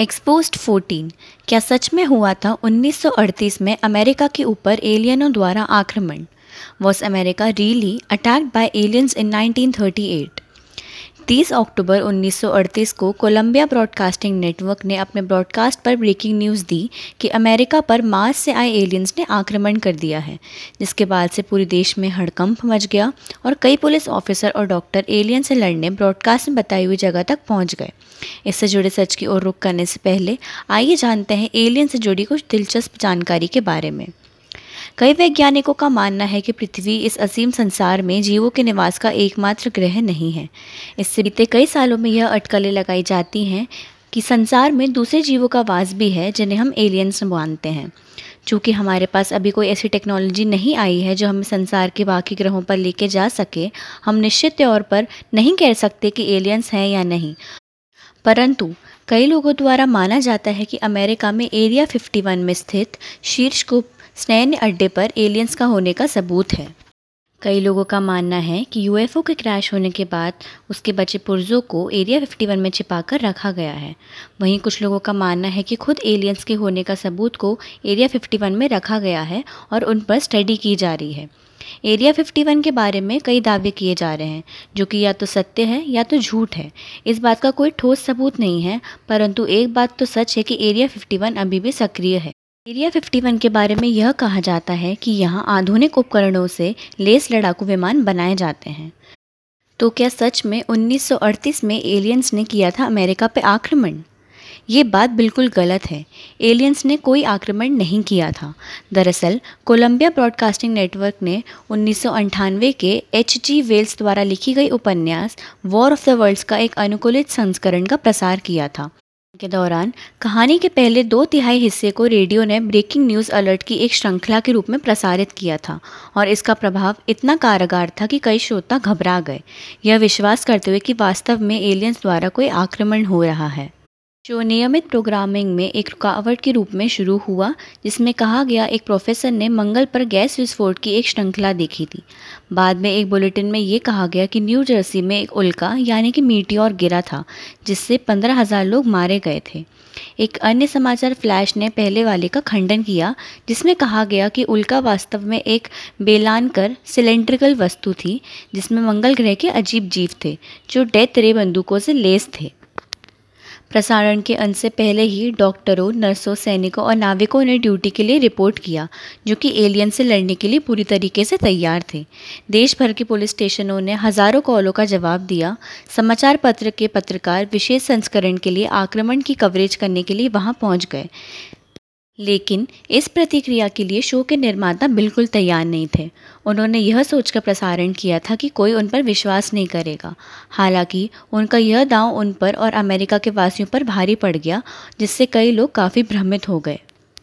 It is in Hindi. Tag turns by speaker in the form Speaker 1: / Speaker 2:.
Speaker 1: एक्सपोज्ड 14 क्या सच में हुआ था 1938 में अमेरिका के ऊपर एलियनों द्वारा आक्रमण? Was America really attacked by aliens in 1938 30 अक्टूबर 1938 को कोलंबिया ब्रॉडकास्टिंग नेटवर्क ने अपने ब्रॉडकास्ट पर ब्रेकिंग न्यूज़ दी कि अमेरिका पर मार्स से आए एलियंस ने आक्रमण कर दिया है, जिसके बाद से पूरे देश में हड़कंप मच गया और कई पुलिस ऑफिसर और डॉक्टर एलियन से लड़ने ब्रॉडकास्ट में बताई हुई जगह तक पहुँच गए। इससे जुड़े सच की ओर रुख करने से पहले, आइए जानते हैं एलियन से जुड़ी कुछ दिलचस्प जानकारी के बारे में। कई वैज्ञानिकों का मानना है कि पृथ्वी इस असीम संसार में जीवों के निवास का एकमात्र ग्रह नहीं है। इससे बीते कई सालों में यह अटकलें लगाई जाती हैं कि संसार में दूसरे जीवों का वास भी है, जिन्हें हम एलियंस मानते हैं। चूँकि हमारे पास अभी कोई ऐसी टेक्नोलॉजी नहीं आई है जो हमें संसार के बाकी ग्रहों पर लेके जा सके, हम निश्चित तौर पर नहीं कह सकते कि एलियंस हैं या नहीं। परंतु कई लोगों द्वारा माना जाता है कि अमेरिका में एरिया 51 में स्थित शीर्ष को सैन्य अड्डे पर एलियंस का होने का सबूत है। कई लोगों का मानना है कि यूएफओ के क्रैश होने के बाद उसके बचे पुर्जों को एरिया 51 में छिपाकर रखा गया है। वहीं कुछ लोगों का मानना है कि खुद एलियंस के होने का सबूत को एरिया 51 में रखा गया है और उन पर स्टडी की जा रही है। एरिया 51 के बारे में कई दावे किए जा रहे हैं, जो कि या तो सत्य है या तो झूठ है। इस बात का कोई ठोस सबूत नहीं है, परंतु एक बात तो सच है कि एरिया 51 अभी भी सक्रिय है। एरिया 51 के बारे में यह कहा जाता है कि यहाँ आधुनिक उपकरणों से लेस लड़ाकू विमान बनाए जाते हैं। तो क्या सच में 1938 में एलियंस ने किया था अमेरिका पर आक्रमण? ये बात बिल्कुल गलत है। एलियंस ने कोई आक्रमण नहीं किया था। दरअसल, कोलंबिया ब्रॉडकास्टिंग नेटवर्क ने उन्नीस के एच जी वेल्स द्वारा लिखी गई उपन्यास वॉर ऑफ़ द वर्ल्ड्स का एक अनुकूलित संस्करण का प्रसार किया था। के दौरान कहानी के पहले दो तिहाई हिस्से को रेडियो ने ब्रेकिंग न्यूज़ अलर्ट की एक श्रृंखला के रूप में प्रसारित किया था और इसका प्रभाव इतना कारगर था कि कई श्रोता घबरा गए। यह विश्वास करते हुए कि वास्तव में एलियंस द्वारा कोई आक्रमण हो रहा है। जो नियमित प्रोग्रामिंग में एक रुकावट के रूप में शुरू हुआ, जिसमें कहा गया एक प्रोफेसर ने मंगल पर गैस विस्फोट की एक श्रृंखला देखी थी। बाद में एक बुलेटिन में ये कहा गया कि न्यू जर्सी में एक उल्का, यानी कि मीटियोर गिरा था, जिससे पंद्रह हज़ार लोग मारे गए थे। एक अन्य समाचार फ्लैश ने पहले वाले का खंडन किया, जिसमें कहा गया कि उल्का वास्तव में एक बेलानकर सिलेंड्रिकल वस्तु थी, जिसमें मंगल ग्रह के अजीब जीव थे, जो डेथ रे बंदूकों से लेस थे। प्रसारण के अंत से पहले ही डॉक्टरों, नर्सों, सैनिकों और नाविकों ने ड्यूटी के लिए रिपोर्ट किया, जो कि एलियन से लड़ने के लिए पूरी तरीके से तैयार थे। देश भर के पुलिस स्टेशनों ने हज़ारों कॉलों का जवाब दिया। समाचार पत्र के पत्रकार विशेष संस्करण के लिए आक्रमण की कवरेज करने के लिए वहाँ पहुँच गए। लेकिन इस प्रतिक्रिया के लिए शो के निर्माता बिल्कुल तैयार नहीं थे। उन्होंने यह सोचकर प्रसारण किया था कि कोई उन पर विश्वास नहीं करेगा। हालाँकि उनका यह दांव उन पर और अमेरिका के वासियों पर भारी पड़ गया, जिससे कई लोग काफ़ी भ्रमित हो गए।